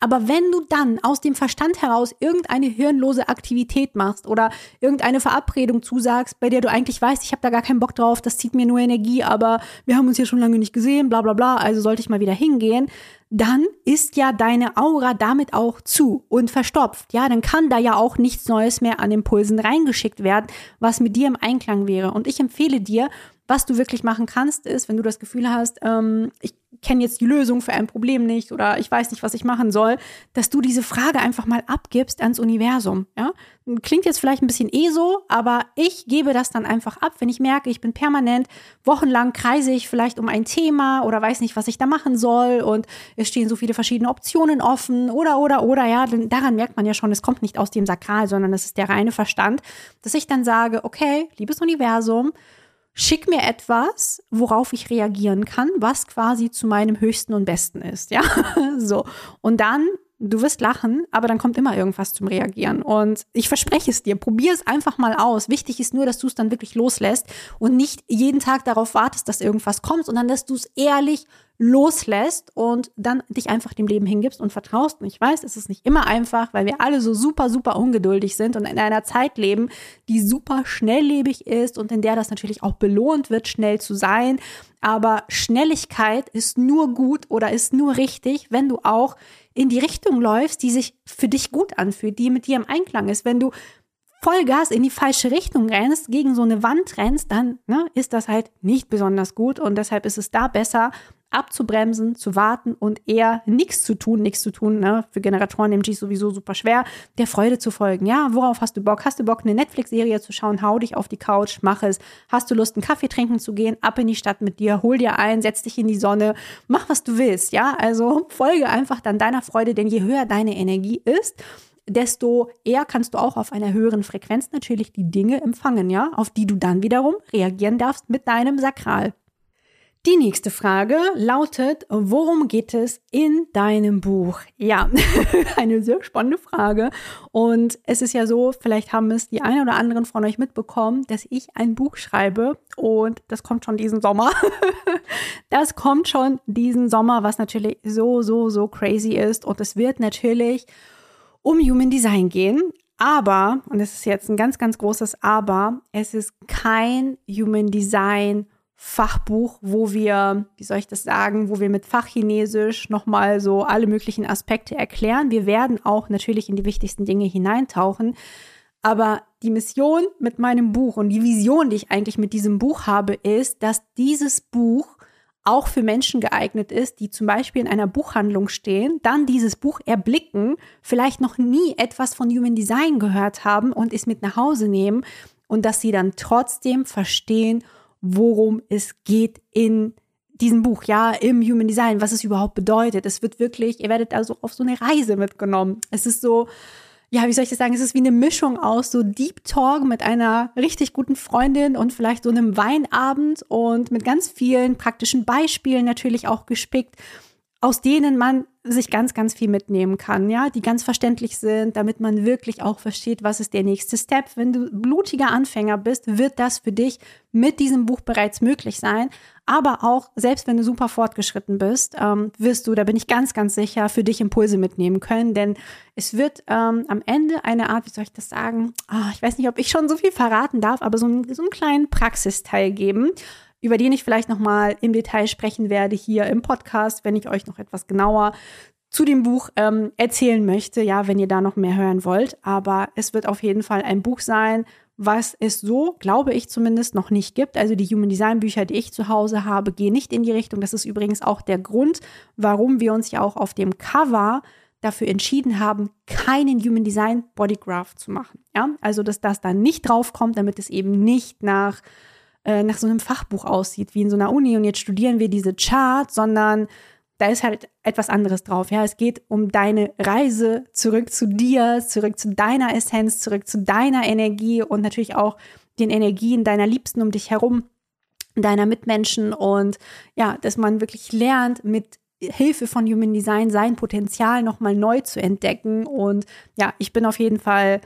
Aber wenn du dann aus dem Verstand heraus irgendeine hirnlose Aktivität machst oder irgendeine Verabredung zusagst, bei der du eigentlich weißt, ich habe da gar keinen Bock drauf, das zieht mir nur Energie, aber wir haben uns ja schon lange nicht gesehen, bla bla bla, also sollte ich mal wieder hingehen, dann ist ja deine Aura damit auch zu und verstopft. Ja, dann kann da ja auch nichts Neues mehr an Impulsen reingeschickt werden, was mit dir im Einklang wäre. Und ich empfehle dir, was du wirklich machen kannst, ist, wenn du das Gefühl hast, ähm, ich kenne jetzt die Lösung für ein Problem nicht oder ich weiß nicht, was ich machen soll, dass du diese Frage einfach mal abgibst ans Universum. Ja? Klingt jetzt vielleicht ein bisschen eh so, aber ich gebe das dann einfach ab, wenn ich merke, ich bin permanent, wochenlang kreise ich vielleicht um ein Thema oder weiß nicht, was ich da machen soll und es stehen so viele verschiedene Optionen offen oder, oder, oder, ja, denn daran merkt man ja schon, es kommt nicht aus dem Sakral, sondern es ist der reine Verstand, dass ich dann sage, okay, liebes Universum, schick mir etwas, worauf ich reagieren kann, was quasi zu meinem höchsten und besten ist, ja? so. Und dann Du wirst lachen, aber dann kommt immer irgendwas zum Reagieren. Und ich verspreche es dir, probier es einfach mal aus. Wichtig ist nur, dass du es dann wirklich loslässt und nicht jeden Tag darauf wartest, dass irgendwas kommt, sondern dass du es ehrlich loslässt und dann dich einfach dem Leben hingibst und vertraust. Und ich weiß, es ist nicht immer einfach, weil wir alle so super, super ungeduldig sind und in einer Zeit leben, die super schnelllebig ist und in der das natürlich auch belohnt wird, schnell zu sein. Aber Schnelligkeit ist nur gut oder ist nur richtig, wenn du auch in die Richtung läufst, die sich für dich gut anfühlt, die mit dir im Einklang ist. Wenn du Vollgas in die falsche Richtung rennst, gegen so eine Wand rennst, dann ne, ist das halt nicht besonders gut. Und deshalb ist es da besser, abzubremsen, zu warten und eher nichts zu tun, nichts zu tun, ne? für Generatoren im G sowieso super schwer, der Freude zu folgen. Ja, worauf hast du Bock? Hast du Bock, eine Netflix-Serie zu schauen? Hau dich auf die Couch, mach es. Hast du Lust, einen Kaffee trinken zu gehen? Ab in die Stadt mit dir, hol dir ein, setz dich in die Sonne, mach was du willst. Ja, also folge einfach dann deiner Freude, denn je höher deine Energie ist, desto eher kannst du auch auf einer höheren Frequenz natürlich die Dinge empfangen, ja, auf die du dann wiederum reagieren darfst mit deinem Sakral. Die nächste Frage lautet, worum geht es in deinem Buch? Ja, eine sehr spannende Frage. Und es ist ja so, vielleicht haben es die einen oder anderen von euch mitbekommen, dass ich ein Buch schreibe und das kommt schon diesen Sommer. das kommt schon diesen Sommer, was natürlich so, so, so crazy ist. Und es wird natürlich um Human Design gehen. Aber, und es ist jetzt ein ganz, ganz großes Aber, es ist kein Human Design Fachbuch, wo wir, wie soll ich das sagen, wo wir mit Fachchinesisch nochmal so alle möglichen Aspekte erklären. Wir werden auch natürlich in die wichtigsten Dinge hineintauchen. Aber die Mission mit meinem Buch und die Vision, die ich eigentlich mit diesem Buch habe, ist, dass dieses Buch auch für Menschen geeignet ist, die zum Beispiel in einer Buchhandlung stehen, dann dieses Buch erblicken, vielleicht noch nie etwas von Human Design gehört haben und es mit nach Hause nehmen und dass sie dann trotzdem verstehen, worum es geht in diesem Buch, ja, im Human Design, was es überhaupt bedeutet. Es wird wirklich, ihr werdet also auf so eine Reise mitgenommen. Es ist so, ja, wie soll ich das sagen? Es ist wie eine Mischung aus so Deep Talk mit einer richtig guten Freundin und vielleicht so einem Weinabend und mit ganz vielen praktischen Beispielen natürlich auch gespickt, aus denen man sich ganz, ganz viel mitnehmen kann, ja, die ganz verständlich sind, damit man wirklich auch versteht, was ist der nächste Step. Wenn du blutiger Anfänger bist, wird das für dich mit diesem Buch bereits möglich sein. Aber auch, selbst wenn du super fortgeschritten bist, ähm, wirst du, da bin ich ganz, ganz sicher, für dich Impulse mitnehmen können. Denn es wird ähm, am Ende eine Art, wie soll ich das sagen? Oh, ich weiß nicht, ob ich schon so viel verraten darf, aber so, ein, so einen kleinen Praxisteil geben über den ich vielleicht nochmal im Detail sprechen werde hier im Podcast, wenn ich euch noch etwas genauer zu dem Buch ähm, erzählen möchte, ja, wenn ihr da noch mehr hören wollt. Aber es wird auf jeden Fall ein Buch sein, was es so, glaube ich zumindest, noch nicht gibt. Also die Human Design Bücher, die ich zu Hause habe, gehen nicht in die Richtung. Das ist übrigens auch der Grund, warum wir uns ja auch auf dem Cover dafür entschieden haben, keinen Human Design Bodygraph zu machen. Ja, also dass das da nicht draufkommt, damit es eben nicht nach äh, nach so einem Fachbuch aussieht, wie in so einer Uni und jetzt studieren wir diese Chart, sondern da ist halt etwas anderes drauf. Ja, es geht um deine Reise zurück zu dir, zurück zu deiner Essenz, zurück zu deiner Energie und natürlich auch den Energien deiner Liebsten um dich herum, deiner Mitmenschen und ja, dass man wirklich lernt, mit Hilfe von Human Design sein Potenzial nochmal neu zu entdecken. Und ja, ich bin auf jeden Fall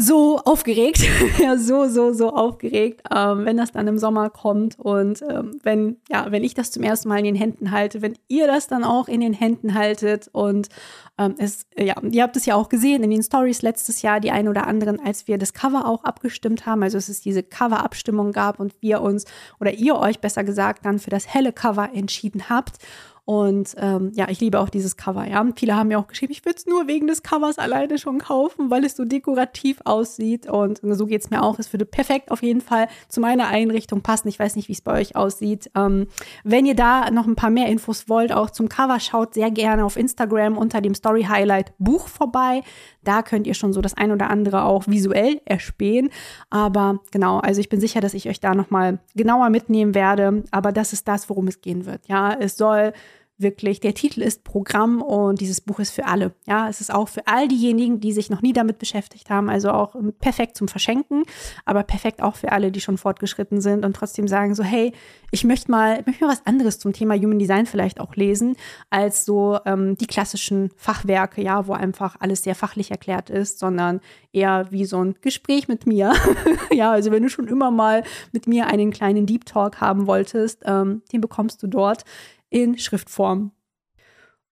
so aufgeregt, ja, so, so, so aufgeregt, ähm, wenn das dann im Sommer kommt. Und ähm, wenn, ja, wenn ich das zum ersten Mal in den Händen halte, wenn ihr das dann auch in den Händen haltet. Und ähm, es, ja, ihr habt es ja auch gesehen in den Stories letztes Jahr, die ein oder anderen, als wir das Cover auch abgestimmt haben, also es diese Cover-Abstimmung gab und wir uns oder ihr euch besser gesagt dann für das helle Cover entschieden habt. Und ähm, ja, ich liebe auch dieses Cover. Ja, viele haben mir auch geschrieben, ich würde es nur wegen des Covers alleine schon kaufen, weil es so dekorativ aussieht. Und so geht es mir auch. Es würde perfekt auf jeden Fall zu meiner Einrichtung passen. Ich weiß nicht, wie es bei euch aussieht. Ähm, wenn ihr da noch ein paar mehr Infos wollt, auch zum Cover, schaut sehr gerne auf Instagram unter dem Story Highlight Buch vorbei. Da könnt ihr schon so das ein oder andere auch visuell erspähen. Aber genau, also ich bin sicher, dass ich euch da nochmal genauer mitnehmen werde. Aber das ist das, worum es gehen wird. Ja, es soll wirklich, der Titel ist Programm und dieses Buch ist für alle. Ja, es ist auch für all diejenigen, die sich noch nie damit beschäftigt haben, also auch perfekt zum Verschenken, aber perfekt auch für alle, die schon fortgeschritten sind und trotzdem sagen so, hey, ich möchte mal, ich möchte mal was anderes zum Thema Human Design vielleicht auch lesen, als so ähm, die klassischen Fachwerke, ja, wo einfach alles sehr fachlich erklärt ist, sondern eher wie so ein Gespräch mit mir. ja, also wenn du schon immer mal mit mir einen kleinen Deep Talk haben wolltest, ähm, den bekommst du dort in Schriftform.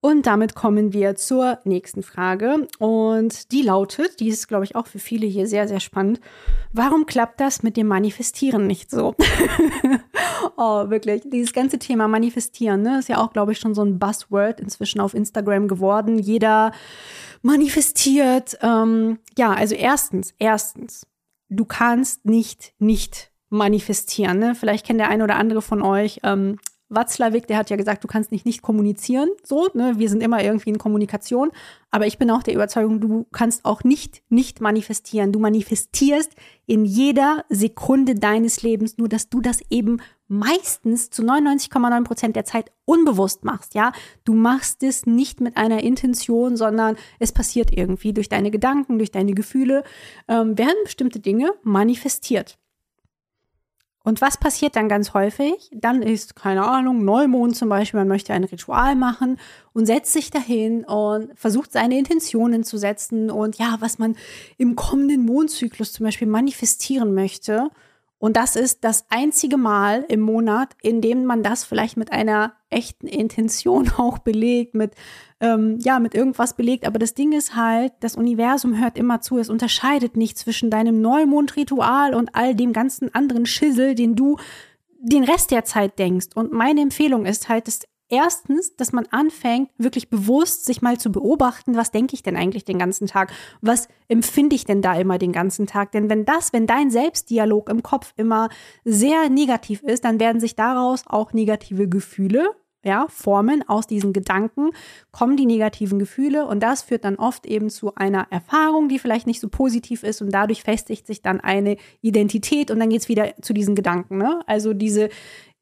Und damit kommen wir zur nächsten Frage. Und die lautet, die ist, glaube ich, auch für viele hier sehr, sehr spannend. Warum klappt das mit dem Manifestieren nicht so? oh, wirklich. Dieses ganze Thema Manifestieren, ne, ist ja auch, glaube ich, schon so ein Buzzword inzwischen auf Instagram geworden. Jeder manifestiert. Ähm, ja, also erstens, erstens, du kannst nicht nicht manifestieren. Ne? Vielleicht kennt der eine oder andere von euch ähm, Watzlawick, der hat ja gesagt, du kannst nicht nicht kommunizieren. So, ne? Wir sind immer irgendwie in Kommunikation. Aber ich bin auch der Überzeugung, du kannst auch nicht nicht manifestieren. Du manifestierst in jeder Sekunde deines Lebens, nur dass du das eben meistens zu 99,9 Prozent der Zeit unbewusst machst. Ja, du machst es nicht mit einer Intention, sondern es passiert irgendwie durch deine Gedanken, durch deine Gefühle, ähm, werden bestimmte Dinge manifestiert. Und was passiert dann ganz häufig? Dann ist, keine Ahnung, Neumond zum Beispiel, man möchte ein Ritual machen und setzt sich dahin und versucht seine Intentionen zu setzen und ja, was man im kommenden Mondzyklus zum Beispiel manifestieren möchte. Und das ist das einzige Mal im Monat, in dem man das vielleicht mit einer echten Intention auch belegt, mit, ähm, ja, mit irgendwas belegt. Aber das Ding ist halt, das Universum hört immer zu. Es unterscheidet nicht zwischen deinem Neumondritual und all dem ganzen anderen Schissel, den du den Rest der Zeit denkst. Und meine Empfehlung ist halt, das Erstens, dass man anfängt, wirklich bewusst sich mal zu beobachten, was denke ich denn eigentlich den ganzen Tag? Was empfinde ich denn da immer den ganzen Tag? Denn wenn das, wenn dein Selbstdialog im Kopf immer sehr negativ ist, dann werden sich daraus auch negative Gefühle ja, formen aus diesen Gedanken, kommen die negativen Gefühle und das führt dann oft eben zu einer Erfahrung, die vielleicht nicht so positiv ist und dadurch festigt sich dann eine Identität und dann geht es wieder zu diesen Gedanken. Ne? Also diese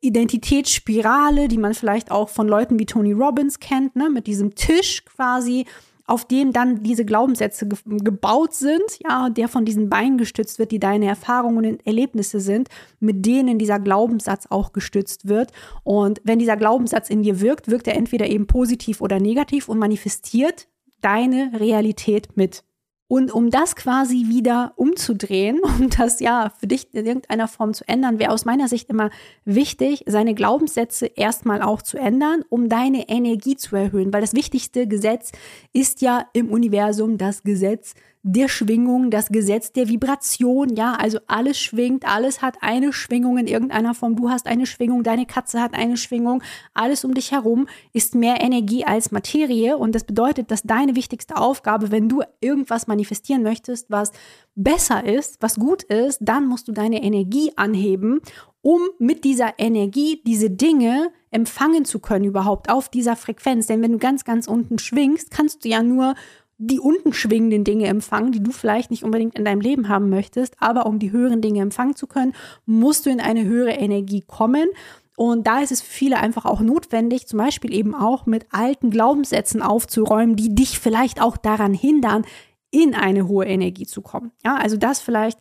Identitätsspirale, die man vielleicht auch von Leuten wie Tony Robbins kennt, ne, mit diesem Tisch quasi, auf dem dann diese Glaubenssätze ge gebaut sind, ja, der von diesen Beinen gestützt wird, die deine Erfahrungen und Erlebnisse sind, mit denen dieser Glaubenssatz auch gestützt wird. Und wenn dieser Glaubenssatz in dir wirkt, wirkt er entweder eben positiv oder negativ und manifestiert deine Realität mit. Und um das quasi wieder umzudrehen, um das ja für dich in irgendeiner Form zu ändern, wäre aus meiner Sicht immer wichtig, seine Glaubenssätze erstmal auch zu ändern, um deine Energie zu erhöhen. Weil das wichtigste Gesetz ist ja im Universum das Gesetz der Schwingung, das Gesetz der Vibration, ja, also alles schwingt, alles hat eine Schwingung in irgendeiner Form. Du hast eine Schwingung, deine Katze hat eine Schwingung, alles um dich herum ist mehr Energie als Materie und das bedeutet, dass deine wichtigste Aufgabe, wenn du irgendwas manifestieren möchtest, was besser ist, was gut ist, dann musst du deine Energie anheben, um mit dieser Energie diese Dinge empfangen zu können überhaupt auf dieser Frequenz. Denn wenn du ganz, ganz unten schwingst, kannst du ja nur die unten schwingenden Dinge empfangen, die du vielleicht nicht unbedingt in deinem Leben haben möchtest. Aber um die höheren Dinge empfangen zu können, musst du in eine höhere Energie kommen. Und da ist es für viele einfach auch notwendig, zum Beispiel eben auch mit alten Glaubenssätzen aufzuräumen, die dich vielleicht auch daran hindern, in eine hohe Energie zu kommen. Ja, also das vielleicht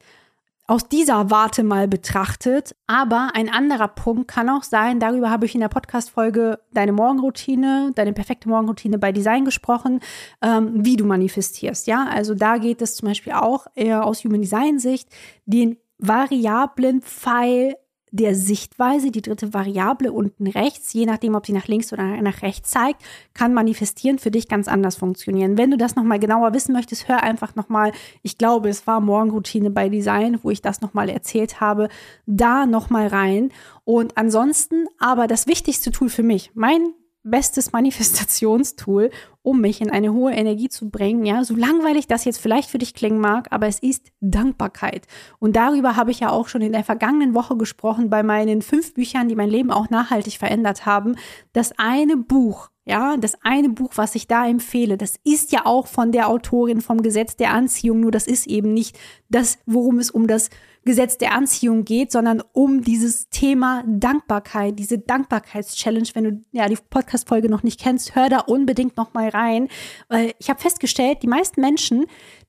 aus dieser Warte mal betrachtet. Aber ein anderer Punkt kann auch sein, darüber habe ich in der Podcast-Folge deine Morgenroutine, deine perfekte Morgenroutine bei Design gesprochen, ähm, wie du manifestierst. Ja, also da geht es zum Beispiel auch eher aus Human Design Sicht, den variablen Pfeil der Sichtweise, die dritte Variable unten rechts, je nachdem, ob sie nach links oder nach rechts zeigt, kann manifestieren für dich ganz anders funktionieren. Wenn du das nochmal genauer wissen möchtest, hör einfach nochmal, ich glaube, es war Morgenroutine bei Design, wo ich das nochmal erzählt habe, da nochmal rein. Und ansonsten aber das wichtigste Tool für mich, mein bestes Manifestationstool, um mich in eine hohe Energie zu bringen. Ja, so langweilig das jetzt vielleicht für dich klingen mag, aber es ist Dankbarkeit. Und darüber habe ich ja auch schon in der vergangenen Woche gesprochen bei meinen fünf Büchern, die mein Leben auch nachhaltig verändert haben. Das eine Buch, ja, das eine Buch, was ich da empfehle, das ist ja auch von der Autorin vom Gesetz der Anziehung, nur das ist eben nicht das, worum es um das Gesetz der Anziehung geht, sondern um dieses Thema Dankbarkeit, diese Dankbarkeitschallenge. Wenn du ja die Podcast-Folge noch nicht kennst, hör da unbedingt noch mal rein. Weil ich habe festgestellt, die meisten Menschen,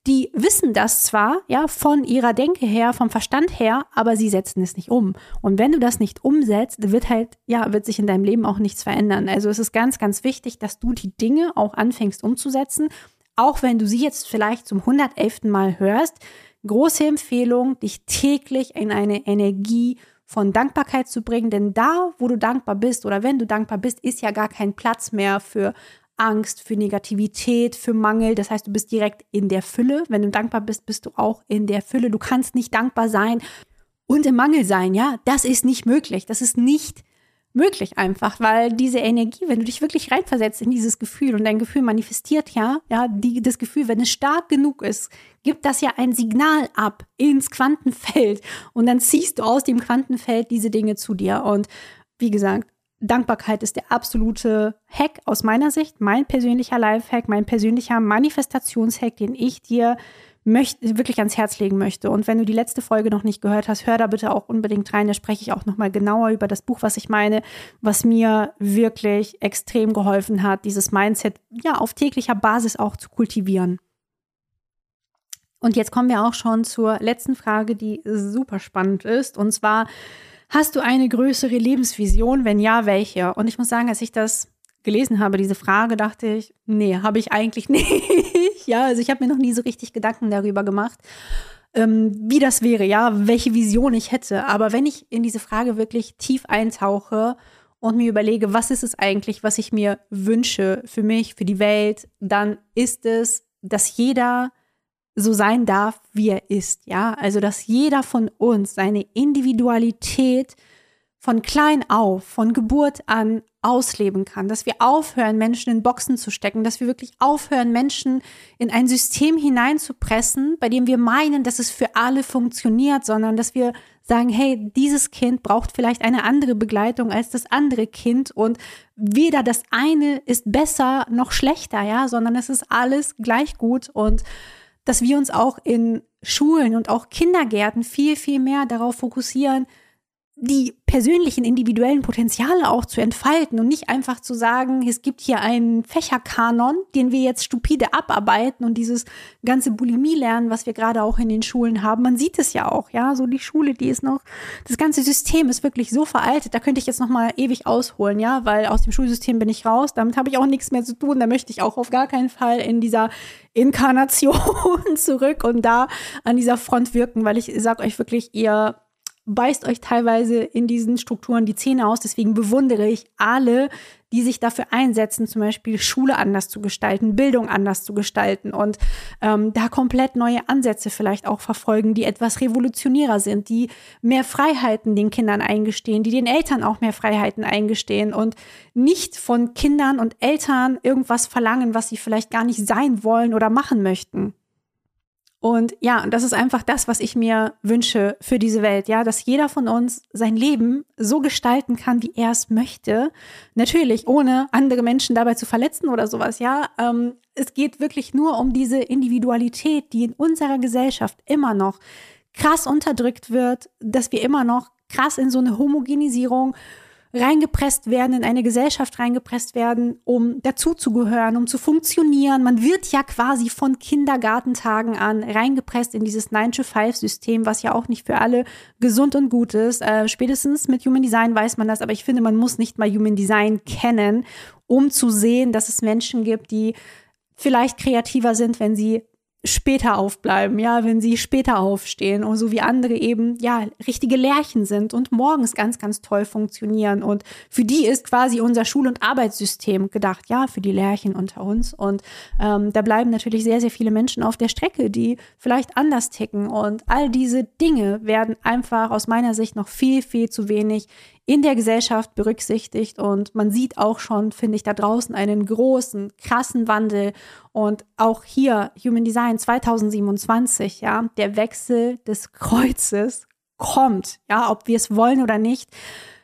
die wissen das zwar, ja, von ihrer Denke her, vom Verstand her, aber sie setzen es nicht um. Und wenn du das nicht umsetzt, wird halt, ja, wird sich in deinem Leben auch nichts verändern. Also es ist ganz, ganz wichtig, dass du die Dinge auch anfängst umzusetzen. Auch wenn du sie jetzt vielleicht zum 111. Mal hörst, Große Empfehlung, dich täglich in eine Energie von Dankbarkeit zu bringen. Denn da, wo du dankbar bist oder wenn du dankbar bist, ist ja gar kein Platz mehr für Angst, für Negativität, für Mangel. Das heißt, du bist direkt in der Fülle. Wenn du dankbar bist, bist du auch in der Fülle. Du kannst nicht dankbar sein und im Mangel sein, ja. Das ist nicht möglich. Das ist nicht möglich einfach, weil diese Energie, wenn du dich wirklich reinversetzt in dieses Gefühl und dein Gefühl manifestiert ja, ja, die, das Gefühl, wenn es stark genug ist, gibt das ja ein Signal ab ins Quantenfeld. Und dann ziehst du aus dem Quantenfeld diese Dinge zu dir. Und wie gesagt, Dankbarkeit ist der absolute Hack aus meiner Sicht, mein persönlicher Lifehack, mein persönlicher Manifestationshack, den ich dir möchte, wirklich ans Herz legen möchte. Und wenn du die letzte Folge noch nicht gehört hast, hör da bitte auch unbedingt rein. Da spreche ich auch nochmal genauer über das Buch, was ich meine, was mir wirklich extrem geholfen hat, dieses Mindset ja auf täglicher Basis auch zu kultivieren. Und jetzt kommen wir auch schon zur letzten Frage, die super spannend ist. Und zwar, Hast du eine größere Lebensvision? Wenn ja, welche? Und ich muss sagen, als ich das gelesen habe, diese Frage, dachte ich, nee, habe ich eigentlich nicht. ja, also ich habe mir noch nie so richtig Gedanken darüber gemacht, ähm, wie das wäre, ja, welche Vision ich hätte. Aber wenn ich in diese Frage wirklich tief eintauche und mir überlege, was ist es eigentlich, was ich mir wünsche für mich, für die Welt, dann ist es, dass jeder so sein darf, wie er ist, ja? Also, dass jeder von uns seine Individualität von klein auf, von Geburt an ausleben kann, dass wir aufhören, Menschen in Boxen zu stecken, dass wir wirklich aufhören, Menschen in ein System hineinzupressen, bei dem wir meinen, dass es für alle funktioniert, sondern dass wir sagen, hey, dieses Kind braucht vielleicht eine andere Begleitung als das andere Kind und weder das eine ist besser noch schlechter, ja, sondern es ist alles gleich gut und dass wir uns auch in Schulen und auch Kindergärten viel, viel mehr darauf fokussieren, die persönlichen, individuellen Potenziale auch zu entfalten und nicht einfach zu sagen, es gibt hier einen Fächerkanon, den wir jetzt stupide abarbeiten und dieses ganze Bulimie-Lernen, was wir gerade auch in den Schulen haben. Man sieht es ja auch, ja, so die Schule, die ist noch, das ganze System ist wirklich so veraltet, da könnte ich jetzt noch mal ewig ausholen, ja, weil aus dem Schulsystem bin ich raus, damit habe ich auch nichts mehr zu tun, da möchte ich auch auf gar keinen Fall in dieser Inkarnation zurück und da an dieser Front wirken, weil ich sage euch wirklich, ihr beißt euch teilweise in diesen Strukturen die Zähne aus. Deswegen bewundere ich alle, die sich dafür einsetzen, zum Beispiel Schule anders zu gestalten, Bildung anders zu gestalten und ähm, da komplett neue Ansätze vielleicht auch verfolgen, die etwas revolutionärer sind, die mehr Freiheiten den Kindern eingestehen, die den Eltern auch mehr Freiheiten eingestehen und nicht von Kindern und Eltern irgendwas verlangen, was sie vielleicht gar nicht sein wollen oder machen möchten. Und ja, das ist einfach das, was ich mir wünsche für diese Welt, ja, dass jeder von uns sein Leben so gestalten kann, wie er es möchte. Natürlich, ohne andere Menschen dabei zu verletzen oder sowas, ja. Ähm, es geht wirklich nur um diese Individualität, die in unserer Gesellschaft immer noch krass unterdrückt wird, dass wir immer noch krass in so eine Homogenisierung reingepresst werden, in eine Gesellschaft reingepresst werden, um dazuzugehören, um zu funktionieren. Man wird ja quasi von Kindergartentagen an reingepresst in dieses 9-to-5-System, was ja auch nicht für alle gesund und gut ist. Äh, spätestens mit Human Design weiß man das, aber ich finde, man muss nicht mal Human Design kennen, um zu sehen, dass es Menschen gibt, die vielleicht kreativer sind, wenn sie später aufbleiben, ja, wenn sie später aufstehen und so wie andere eben, ja, richtige Lärchen sind und morgens ganz, ganz toll funktionieren. Und für die ist quasi unser Schul- und Arbeitssystem gedacht, ja, für die Lärchen unter uns. Und ähm, da bleiben natürlich sehr, sehr viele Menschen auf der Strecke, die vielleicht anders ticken. Und all diese Dinge werden einfach aus meiner Sicht noch viel, viel zu wenig in der Gesellschaft berücksichtigt und man sieht auch schon, finde ich, da draußen einen großen, krassen Wandel und auch hier Human Design 2027, ja, der Wechsel des Kreuzes kommt, ja, ob wir es wollen oder nicht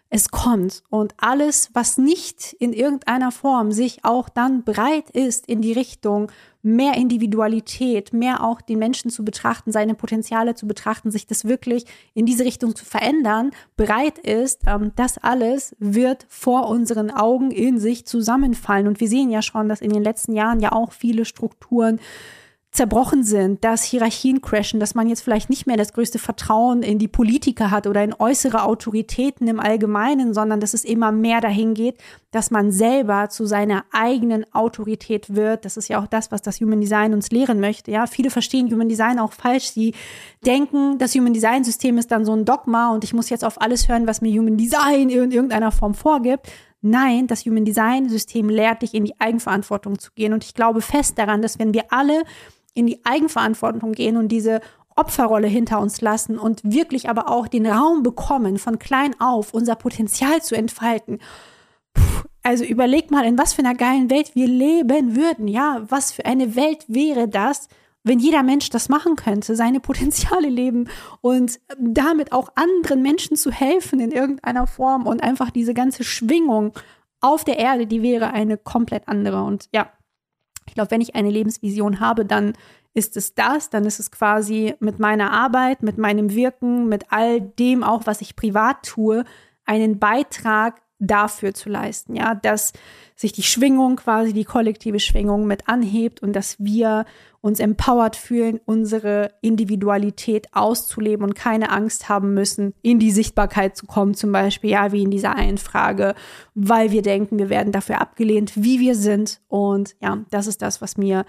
es kommt. Und alles, was nicht in irgendeiner Form sich auch dann bereit ist, in die Richtung mehr Individualität, mehr auch den Menschen zu betrachten, seine Potenziale zu betrachten, sich das wirklich in diese Richtung zu verändern, bereit ist, ähm, das alles wird vor unseren Augen in sich zusammenfallen. Und wir sehen ja schon, dass in den letzten Jahren ja auch viele Strukturen zerbrochen sind, dass Hierarchien crashen, dass man jetzt vielleicht nicht mehr das größte Vertrauen in die Politiker hat oder in äußere Autoritäten im Allgemeinen, sondern dass es immer mehr dahin geht, dass man selber zu seiner eigenen Autorität wird. Das ist ja auch das, was das Human Design uns lehren möchte. Ja, viele verstehen Human Design auch falsch. Sie denken, das Human Design System ist dann so ein Dogma und ich muss jetzt auf alles hören, was mir Human Design in irgendeiner Form vorgibt. Nein, das Human Design System lehrt dich in die Eigenverantwortung zu gehen und ich glaube fest daran, dass wenn wir alle in die Eigenverantwortung gehen und diese Opferrolle hinter uns lassen und wirklich aber auch den Raum bekommen, von klein auf unser Potenzial zu entfalten. Puh, also überleg mal, in was für einer geilen Welt wir leben würden. Ja, was für eine Welt wäre das, wenn jeder Mensch das machen könnte, seine Potenziale leben und damit auch anderen Menschen zu helfen in irgendeiner Form und einfach diese ganze Schwingung auf der Erde, die wäre eine komplett andere. Und ja, ich glaube, wenn ich eine Lebensvision habe, dann ist es das, dann ist es quasi mit meiner Arbeit, mit meinem Wirken, mit all dem auch, was ich privat tue, einen Beitrag dafür zu leisten, ja, dass sich die Schwingung quasi, die kollektive Schwingung mit anhebt und dass wir uns empowered fühlen, unsere Individualität auszuleben und keine Angst haben müssen, in die Sichtbarkeit zu kommen, zum Beispiel, ja, wie in dieser einen Frage, weil wir denken, wir werden dafür abgelehnt, wie wir sind. Und ja, das ist das, was mir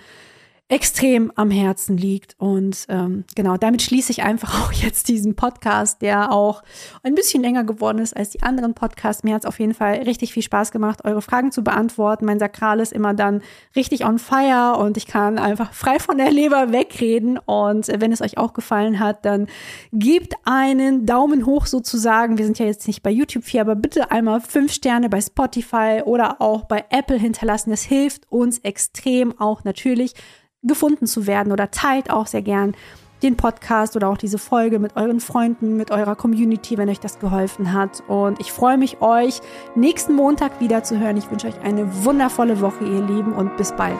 extrem am Herzen liegt. Und ähm, genau, damit schließe ich einfach auch jetzt diesen Podcast, der auch ein bisschen länger geworden ist als die anderen Podcasts. Mir hat es auf jeden Fall richtig viel Spaß gemacht, eure Fragen zu beantworten. Mein Sakral ist immer dann richtig on fire und ich kann einfach frei von der Leber wegreden. Und wenn es euch auch gefallen hat, dann gebt einen Daumen hoch sozusagen. Wir sind ja jetzt nicht bei YouTube hier, aber bitte einmal fünf Sterne bei Spotify oder auch bei Apple hinterlassen. Das hilft uns extrem auch natürlich gefunden zu werden oder teilt auch sehr gern den Podcast oder auch diese Folge mit euren Freunden, mit eurer Community, wenn euch das geholfen hat. Und ich freue mich, euch nächsten Montag wieder zu hören. Ich wünsche euch eine wundervolle Woche, ihr Lieben, und bis bald.